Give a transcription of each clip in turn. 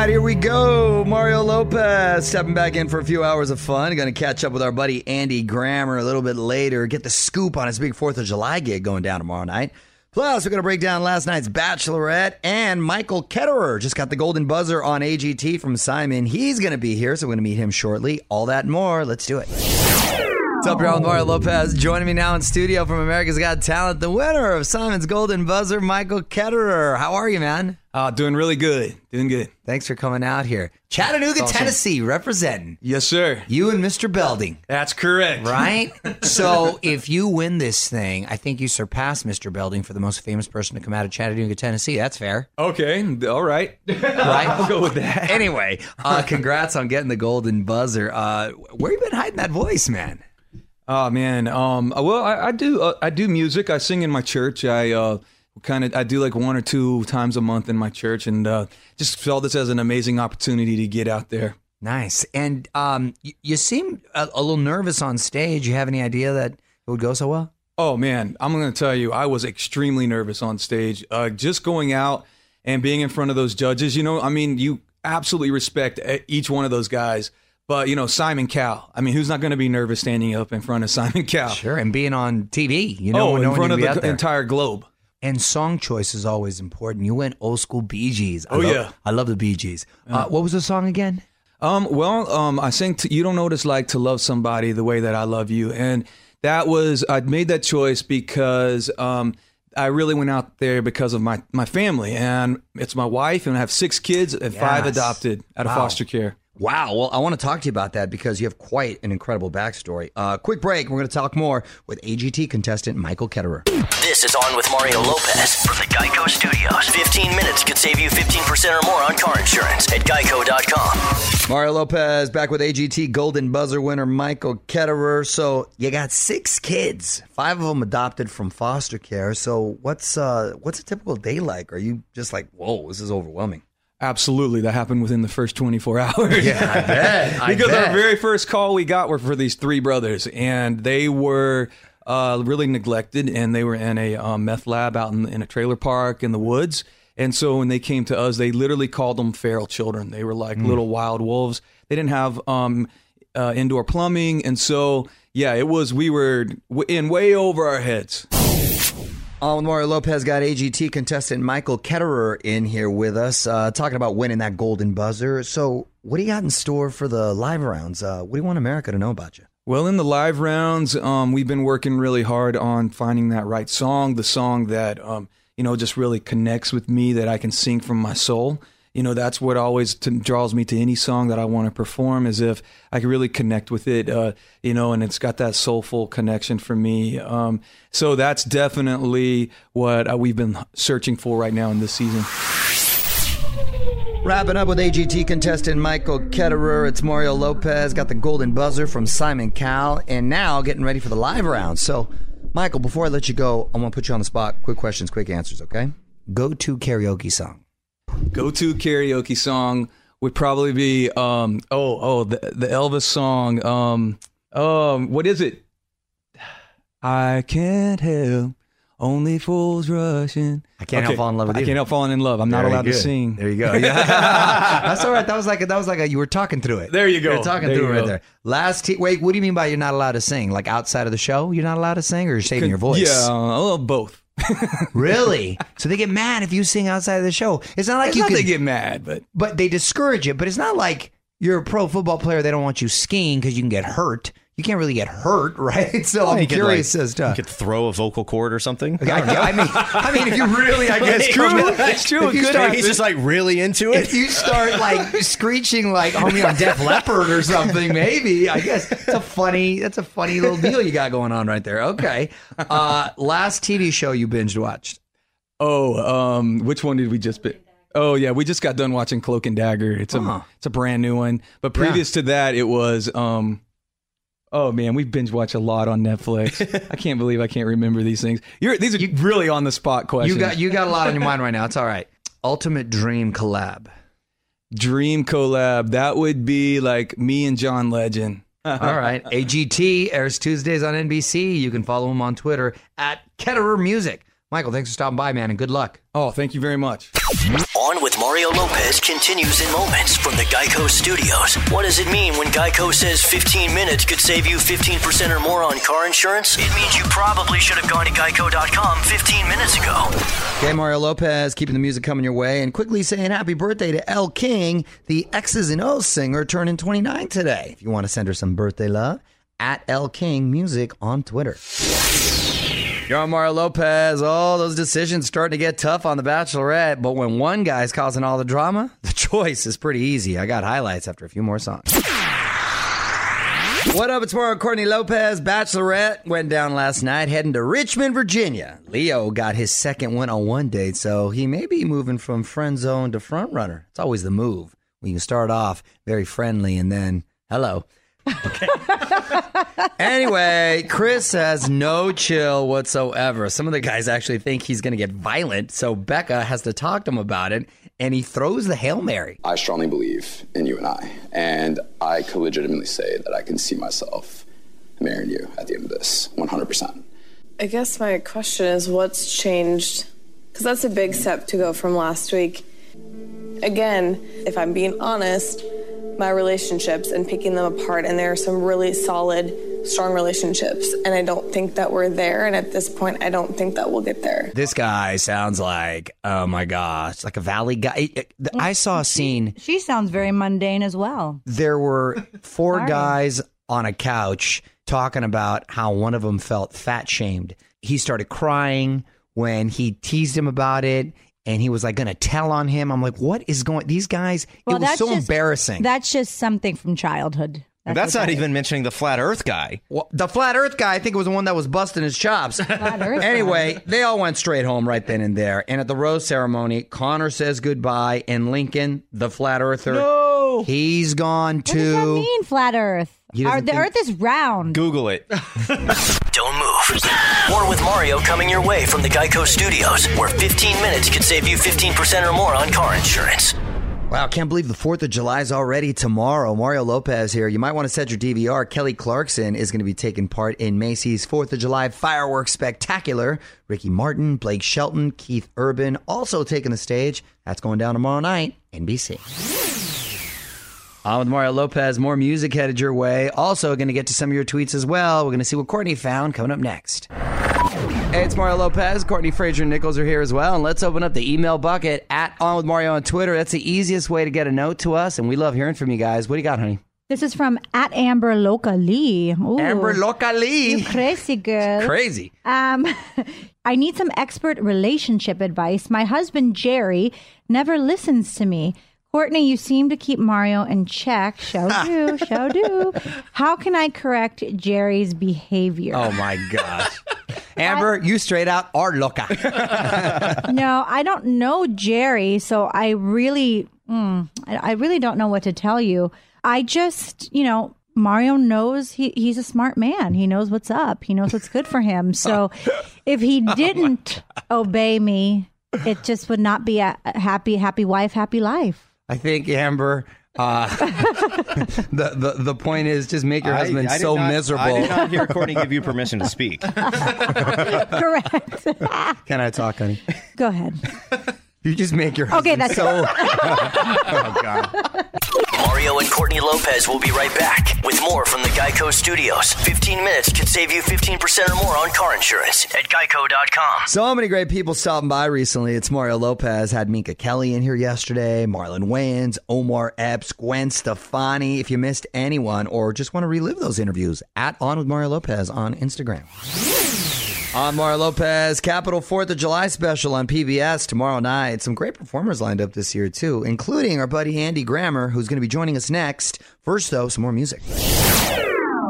Right, here we go. Mario Lopez stepping back in for a few hours of fun. Going to catch up with our buddy Andy Grammer a little bit later. Get the scoop on his big 4th of July gig going down tomorrow night. Plus, we're going to break down last night's Bachelorette and Michael Ketterer just got the golden buzzer on AGT from Simon. He's going to be here, so we're going to meet him shortly. All that more. Let's do it. What's up, y'all? Mario Lopez joining me now in studio from America's Got Talent, the winner of Simon's Golden Buzzer, Michael Ketterer. How are you, man? Uh, doing really good. Doing good. Thanks for coming out here. Chattanooga, awesome. Tennessee, representing. Yes, sir. You and Mr. Belding, That's correct. right? so if you win this thing, I think you surpass Mr. Belding for the most famous person to come out of Chattanooga, Tennessee. That's fair, Okay. All right. right? I'll go with that. anyway, uh, congrats on getting the golden buzzer. Uh, where you been hiding that voice, man? Oh man. Um. Well, I, I do. Uh, I do music. I sing in my church. I uh, kind of. I do like one or two times a month in my church, and uh, just felt this as an amazing opportunity to get out there. Nice. And um, you, you seem a, a little nervous on stage. You have any idea that it would go so well? Oh man, I'm going to tell you, I was extremely nervous on stage. Uh, just going out and being in front of those judges. You know, I mean, you absolutely respect e- each one of those guys. But you know, Simon Cowell. I mean, who's not going to be nervous standing up in front of Simon Cowell? Sure. And being on TV, you know, oh, in front of the entire globe. And song choice is always important. You went old school Bee Gees. I Oh, love- yeah. I love the Bee Gees. Uh, what was the song again? Um, well, um, I sang to, "You Don't Know What It's Like to Love Somebody the Way That I Love You," and that was I made that choice because um, I really went out there because of my my family, and it's my wife, and I have six kids and five adopted out of Wow. foster care. Wow. Well, I want to talk to you about that because you have quite an incredible backstory. Uh, quick break. We're going to talk more with AGT contestant Michael Ketterer. This is On with Mario Lopez from the Geico Studios. 15 minutes could save you 15% or more on car insurance at geico.com. Mario Lopez back with AGT Golden Buzzer winner Michael Ketterer. So you got six kids, five of them adopted from foster care. So what's uh what's a typical day like? Are you just like, whoa, this is overwhelming? Absolutely, that happened within the first 24 hours. Yeah, I bet. I because bet. our very first call we got were for these three brothers, and they were uh, really neglected, and they were in a um, meth lab out in, in a trailer park in the woods. And so when they came to us, they literally called them feral children. They were like Hmm. little wild wolves. They didn't have um, uh, indoor plumbing, and so yeah, it was. We were w- in way over our heads. Mario Lopez got AGT contestant Michael Ketterer in here with us, uh, talking about winning that golden buzzer. So, what do you got in store for the live rounds? Uh, what do you want America to know about you? Well, in the live rounds, um, we've been working really hard on finding that right song, the song that um, you know just really connects with me, that I can sing from my soul. You know, that's what always t- draws me to any song that I want to perform, is if I can really connect with it. Uh, you know, and it's got that soulful connection for me. Um, so that's definitely what uh, we've been searching for right now in this season. Wrapping up with AGT contestant Michael Ketterer, it's Mario Lopez, got the golden buzzer from Simon Cowell, and now getting ready for the live round. So, Michael, before I let you go, I want to put you on the spot. Quick questions, quick answers, okay? Go to karaoke song. Go to karaoke song would probably be um, oh oh the the Elvis song um um what is it? I can't help only fools rushing. I can't help falling in love with I can't help falling in love. I'm not Very allowed to sing. There you go. Yeah. That's all right. That was like a, that was like a, you were talking through it. There you go. You're talking There through you it right there. Last t- wait, what do you mean by you're not allowed to sing? Like outside of the show, you're not allowed to sing, or you're saving your voice? Yeah, uh, both. Really? so they get mad if you sing outside of the show. It's not like It's you not can, they get mad, but but they discourage it. But it's not like you're a pro football player. They don't want you skiing because you can get hurt. You can't really get hurt, right? So I'm You could, curious like, as to. You could throw a vocal cord or something. I, I mean, I mean, if you really, I guess, It's true. commit- It's true. If you It start. He's just like really into it. if you start like screeching like homie on Def Leppard or something, maybe I guess it's a funny that's a funny little deal you got going on right there. Okay, uh, last TV show you binge watched. oh, um, which one did we just? Be- oh yeah, we just got done watching Cloak and Dagger. It's a Huh. it's a brand new one. But previous to that, it was um. Oh man, we binge watch a lot on Netflix. I can't believe I can't remember these things. You're these are really on the spot questions. You got you got a lot on your mind right now. It's all right. Ultimate dream collab. dream collab. That would be like me and John Legend. All right, AGT airs Tuesdays on NBC. You can follow him on Twitter at Ketterer Music. Michael, thanks for stopping by, man, and good luck. Oh, thank you very much. On with Mario Lopez continues in moments from the Geico Studios. What does it mean when Geico says 15 minutes could save you 15% or more on car insurance? It means you probably should have gone to geico.com 15 minutes ago. Okay, Mario Lopez keeping the music coming your way and quickly saying happy birthday to Elle King, the X's and O's singer, turning 29 today. If you want to send her some birthday love, at Elle King Music on Twitter. Mario Lopez. All those decisions starting to get tough on The Bachelorette, but when one guy's causing all the drama, the choice is pretty easy. I got highlights after a few more songs. What up? It's Mario Courtney Lopez. Bachelorette went down last night, heading to Richmond, Virginia. Leo got his second one-on-one date, so he may be moving from friend zone to front runner. It's always the move when you start off very friendly and then hello. anyway, Chris has no chill whatsoever. Some of the guys actually think he's going to get violent, so Becca has to talk to him about it, and he throws the Hail Mary. I strongly believe in you and I, and I could legitimately say that I can see myself marrying you at the end of this, 100%. I guess my question is what's changed? Because that's a big step to go from last week. Again, if I'm being honest, my relationships and picking them apart, and there are some really solid, strong relationships, and I don't think that we're there. And at this point, I don't think that we'll get there. This guy sounds like, oh my gosh, like a valley guy. I saw a scene. She sounds very mundane as well. There were four guys on a couch talking about how one of them felt fat shamed. He started crying when he teased him about it. And he was like going to tell on him. I'm like, what is going? These guys, Well, it was so just- embarrassing. That's just something from childhood. And that's not that even mentioning the flat Earth guy. Well, the flat Earth guy, I think, it was the one that was busting his chops. Flat Earth anyway, they all went straight home right then and there. And at the rose ceremony, Connor says goodbye, and Lincoln, the flat Earther, no, he's gone What does that mean, flat Earth? He Our, the think- Earth is round. Google it. Don't move. More with Mario coming your way from the Geico Studios, where 15 minutes could save you 15% or more on car insurance. Wow, can't believe the 4th of July is already tomorrow. Mario Lopez here. You might want to set your DVR. Kelly Clarkson is going to be taking part in Macy's 4th of July fireworks spectacular. Ricky Martin, Blake Shelton, Keith Urban also taking the stage. That's going down tomorrow night, NBC. On with Mario Lopez. More music headed your way. Also, going to get to some of your tweets as well. We're going to see what Courtney found coming up next. Hey, it's Mario Lopez. Courtney Fraser and Nichols are here as well. And let's open up the email bucket at On with Mario on Twitter. That's the easiest way to get a note to us. And we love hearing from you guys. What do you got, honey? This is from at Amber Loca Lee. Ooh, Amber Locally. You crazy girl. Crazy. Um, I need some expert relationship advice. My husband Jerry never listens to me. Courtney, you seem to keep Mario in check. Show do, show do. How can I correct Jerry's behavior? Oh, my gosh. Amber, you straight out are loca. no, I don't know Jerry, so I really, mm, I I really don't know what to tell you. I just, you know, Mario knows he, he's a smart man. He knows what's up. He knows what's good for him. So if he didn't obey me, it just would not be a a happy, happy wife, happy life. I think, Amber. Uh, the, the the point is just make your husband I did so not- miserable. I did not hear Courtney give you permission to speak. Correct. Can I talk, honey? Go ahead. You just make your husband Okay, that's so. oh God. Mario and Courtney Lopez will be right back with more from the Geico Studios. 15 minutes could save you 15% or more on car insurance at geico.com. So many great people stopping by recently. It's Mario Lopez, had Minka Kelly in here yesterday, Marlon Wayans, Omar Epps, Gwen Stefani. If you missed anyone or just want to relive those interviews, at On with Mario Lopez on Instagram. On Mario Lopez, Capitol 4th of July special on PBS tomorrow night. Some great performers lined up this year, too, including our buddy Andy Grammer, who's going to be joining us next. First, though, some more music.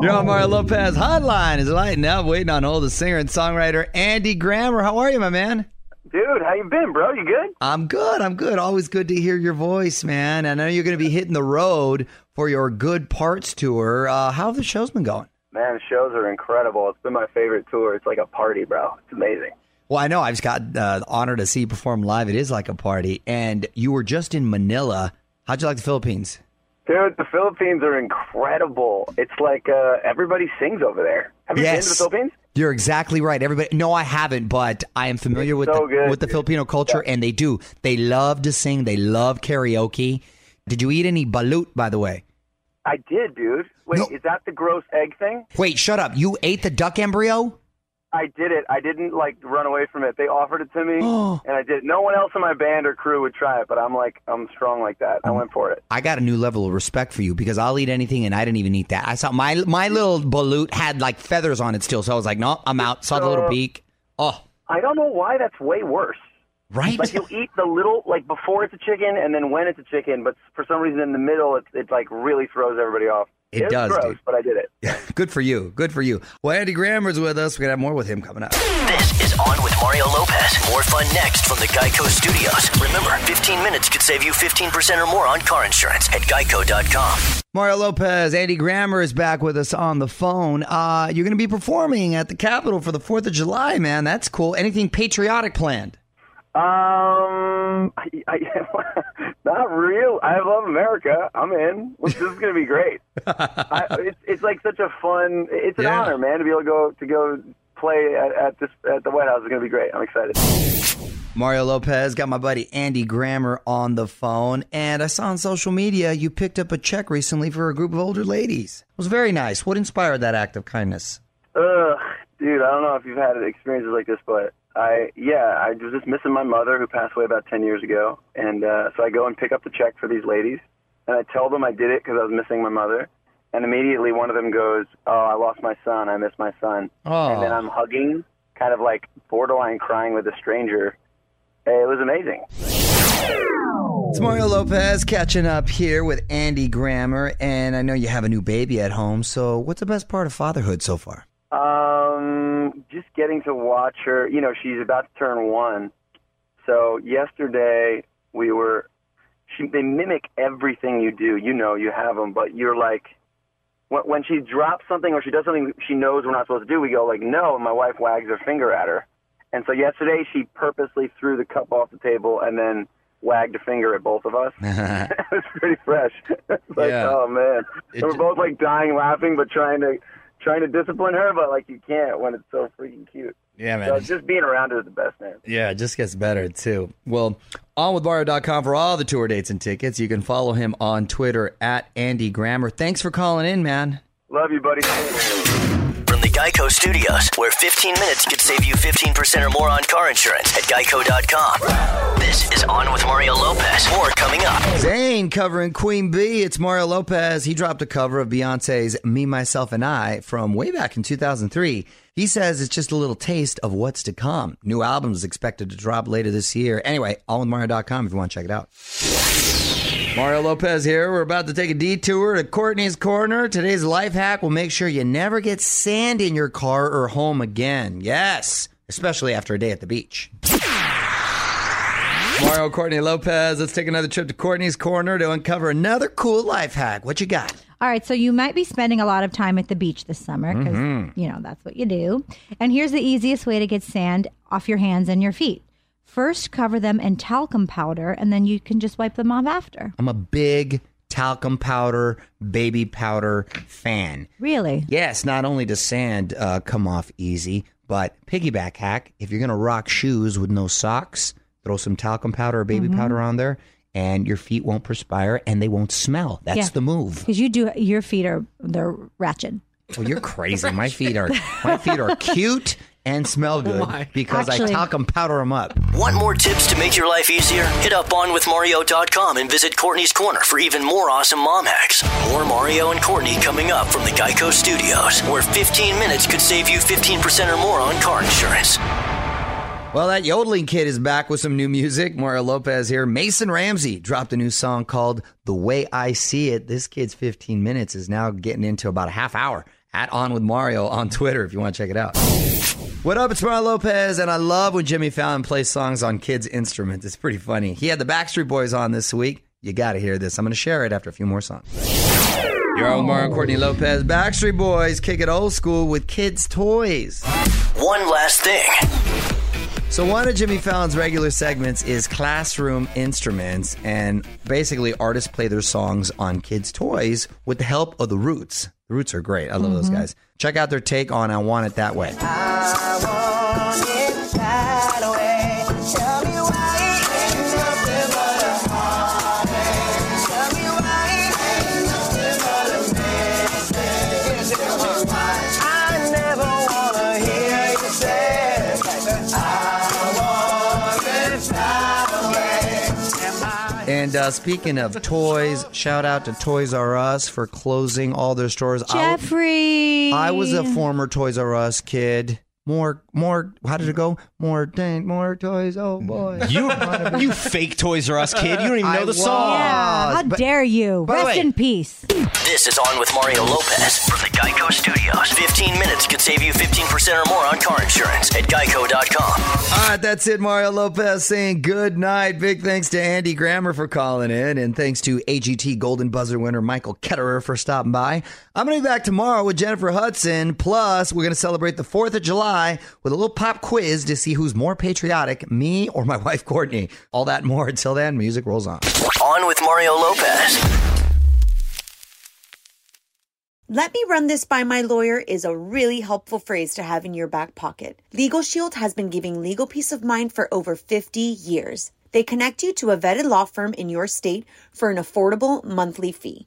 You're on Mario Lopez Hotline is lighting up, waiting on hold the singer and songwriter Andy Grammer. How are you, my man? Dude, how you been, bro? You good? I'm good. I'm good. Always good to hear your voice, man. I know you're going to be hitting the road for your Good Parts tour. Uh, how have the shows been going? Man, the shows are incredible. It's been my favorite tour. It's like a party, bro. It's amazing. Well, I know I just got uh, the honor to see you perform live. It is like a party, and you were just in Manila. How'd you like the Philippines? Dude, the Philippines are incredible. It's like uh, everybody sings over there. Have you been to the Philippines? You're exactly right. Everybody, no, I haven't, but I am familiar It's with so the, good, with the dude. Filipino culture, and they do. They love to sing. They love karaoke. Did you eat any balut, by the way? I did, dude. Wait, No. is that the gross egg thing? Wait, shut up. You ate the duck embryo? I did it. I didn't like run away from it. They offered it to me, and I did. No one else in my band or crew would try it, but I'm like, I'm strong like that. I um, went for it. I got a new level of respect for you because I'll eat anything, and I didn't even eat that. I saw my my little balut had like feathers on it still, so I was like, no, I'm out. Saw the little beak. Oh, I don't know why that's way worse. Right. Like you'll eat the little like before it's a chicken and then when it's a chicken, but for some reason in the middle it it like really throws everybody off. It It's does, gross, dude. but I did it. Good for you. Good for you. Well, Andy Grammer's with us. We're gonna have more with him coming up. This is On with Mario Lopez. More fun next from the Geico Studios. Remember, 15 minutes could save you 15% or more on car insurance at geico.com. Mario Lopez, Andy Grammer is back with us on the phone. Uh, you're going to be performing at the Capitol for the 4th of July, man. That's cool. Anything patriotic planned? Um, I, I, not real. I love America. I'm in. This is gonna be great. I, it's it's like such a fun. It's an Yeah. honor, man, to be able to go to go play at, at this at the White House. is gonna be great. I'm excited. Mario Lopez got my buddy Andy Grammer on the phone, and I saw on social media you picked up a check recently for a group of older ladies. It was very nice. What inspired that act of kindness? Ugh, dude, I don't know if you've had experiences like this, but I, yeah, I was just missing my mother who passed away about 10 years ago. And uh, so I go and pick up the check for these ladies, and I tell them I did it because I was missing my mother. And immediately one of them goes, Oh, I lost my son. I miss my son. Oh. And then I'm hugging, kind of like borderline crying with a stranger. It was amazing. It's Mario Lopez catching up here with Andy Grammer, and I know you have a new baby at home. So, what's the best part of fatherhood so far? Um, just getting to watch her. You know, she's about to turn one. So yesterday we were. She, they mimic everything you do. You know, you have them, but you're like, when, when she drops something or she does something she knows we're not supposed to do, we go like, no, and my wife wags her finger at her. And so yesterday she purposely threw the cup off the table and then wagged a finger at both of us. it was pretty fresh. like, Yeah. oh man, It we're both like dying laughing, but trying to trying to discipline her, but like you can't when it's so freaking cute. Yeah, man. So just being around her is the best, man. Yeah, it just gets better too. Well, onwithmario.com for all the tour dates and tickets. You can follow him on Twitter at Andy Grammer. Thanks for calling in, man. Love you, buddy. Geico Studios, where 15 minutes could save you 15% or more on car insurance at geico.com. This is On with Mario Lopez. More coming up. Zayn covering Queen Bey. It's Mario Lopez. He dropped a cover of Beyonce's Me, Myself, and I from way back in 2003. He says it's just a little taste of what's to come. New album is expected to drop later this year. Anyway, onwithmario.com if you want to check it out. Mario Lopez here. We're about to take a detour to Courtney's Corner. Today's life hack will make sure you never get sand in your car or home again. Yes, especially after a day at the beach. Mario Courtney Lopez. Let's take another trip to Courtney's Corner to uncover another cool life hack. What you got? All right, so you might be spending a lot of time at the beach this summer because, Mhm. you know, that's what you do. And here's the easiest way to get sand off your hands and your feet. First, cover them in talcum powder, and then you can just wipe them off after. I'm a big talcum powder, baby powder fan. Really? Yes, not only does sand uh, come off easy, but piggyback hack if you're going to rock shoes with no socks, throw some talcum powder or baby Mhm. powder on there, and your feet won't perspire and they won't smell. That's Yeah. the move. Because you do, your feet are, they're ratchet. Well, you're crazy. My feet are my feet are cute and smell good oh because Actually- I talcum powder them up. Want more tips to make your life easier? Hit up onwithmario.com and visit Courtney's Corner for even more awesome mom hacks. More Mario and Courtney coming up from the Geico Studios, where 15 minutes could save you 15% or more on car insurance. Well, that yodeling kid is back with some new music. Mario Lopez here. Mason Ramsey dropped a new song called The Way I See It. This kid's 15 minutes is now getting into about a half hour. At On With Mario on Twitter if you want to check it out. What up? It's Mario Lopez, and I love when Jimmy Fallon plays songs on kids' instruments. It's pretty funny. He had the Backstreet Boys on this week. You got to hear this. I'm going to share it after a few more songs. You're on Mario Courtney Lopez. Backstreet Boys kick it old school with kids' toys. One last thing. So one of Jimmy Fallon's regular segments is classroom instruments, and basically artists play their songs on kids' toys with the help of the Roots. The Roots are great. I love those Mhm. guys. Check out their take on "I Want It That Way." And uh, speaking of toys, shout out to Toys R Us for closing all their stores. I- Geoffrey. I was a former Toys R Us kid. More, more. How did it go? More, dang, more toys. Oh boy. You, you fake Toys R Us kid. You don't even know I the song. Yeah, how dare you? Rest way- in peace. This is On with Mario Lopez from the Geico Studios. 15 minutes could save you 15% or more on car insurance at geico.com. All right, that's it. Mario Lopez saying good night. Big thanks to Andy Grammer for calling in, and thanks to AGT Golden Buzzer winner Michael Ketterer for stopping by. I'm going to be back tomorrow with Jennifer Hudson. Plus, we're going to celebrate the 4th of July with a little pop quiz to see who's more patriotic, me or my wife Courtney. All that and more. Until then, music rolls on. On with Mario Lopez. Let me run this by my lawyer is a really helpful phrase to have in your back pocket. Legal Shield has been giving legal peace of mind for over 50 years. They connect you to a vetted law firm in your state for an affordable monthly fee.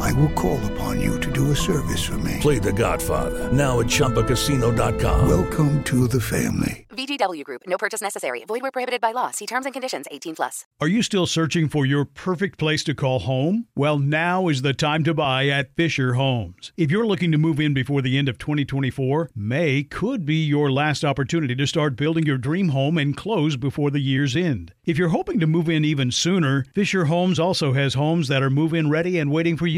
I will call upon you to do a service for me. Play The Godfather now at ChumbaCasino.com. Welcome to the family. VGW Group. No purchase necessary. Void where prohibited by law. See terms and conditions. 18 plus. Are you still searching for your perfect place to call home? Well, now is the time to buy at Fisher Homes. If you're looking to move in before the end of 2024, May could be your last opportunity to start building your dream home and close before the year's end. If you're hoping to move in even sooner, Fisher Homes also has homes that are move in ready and waiting for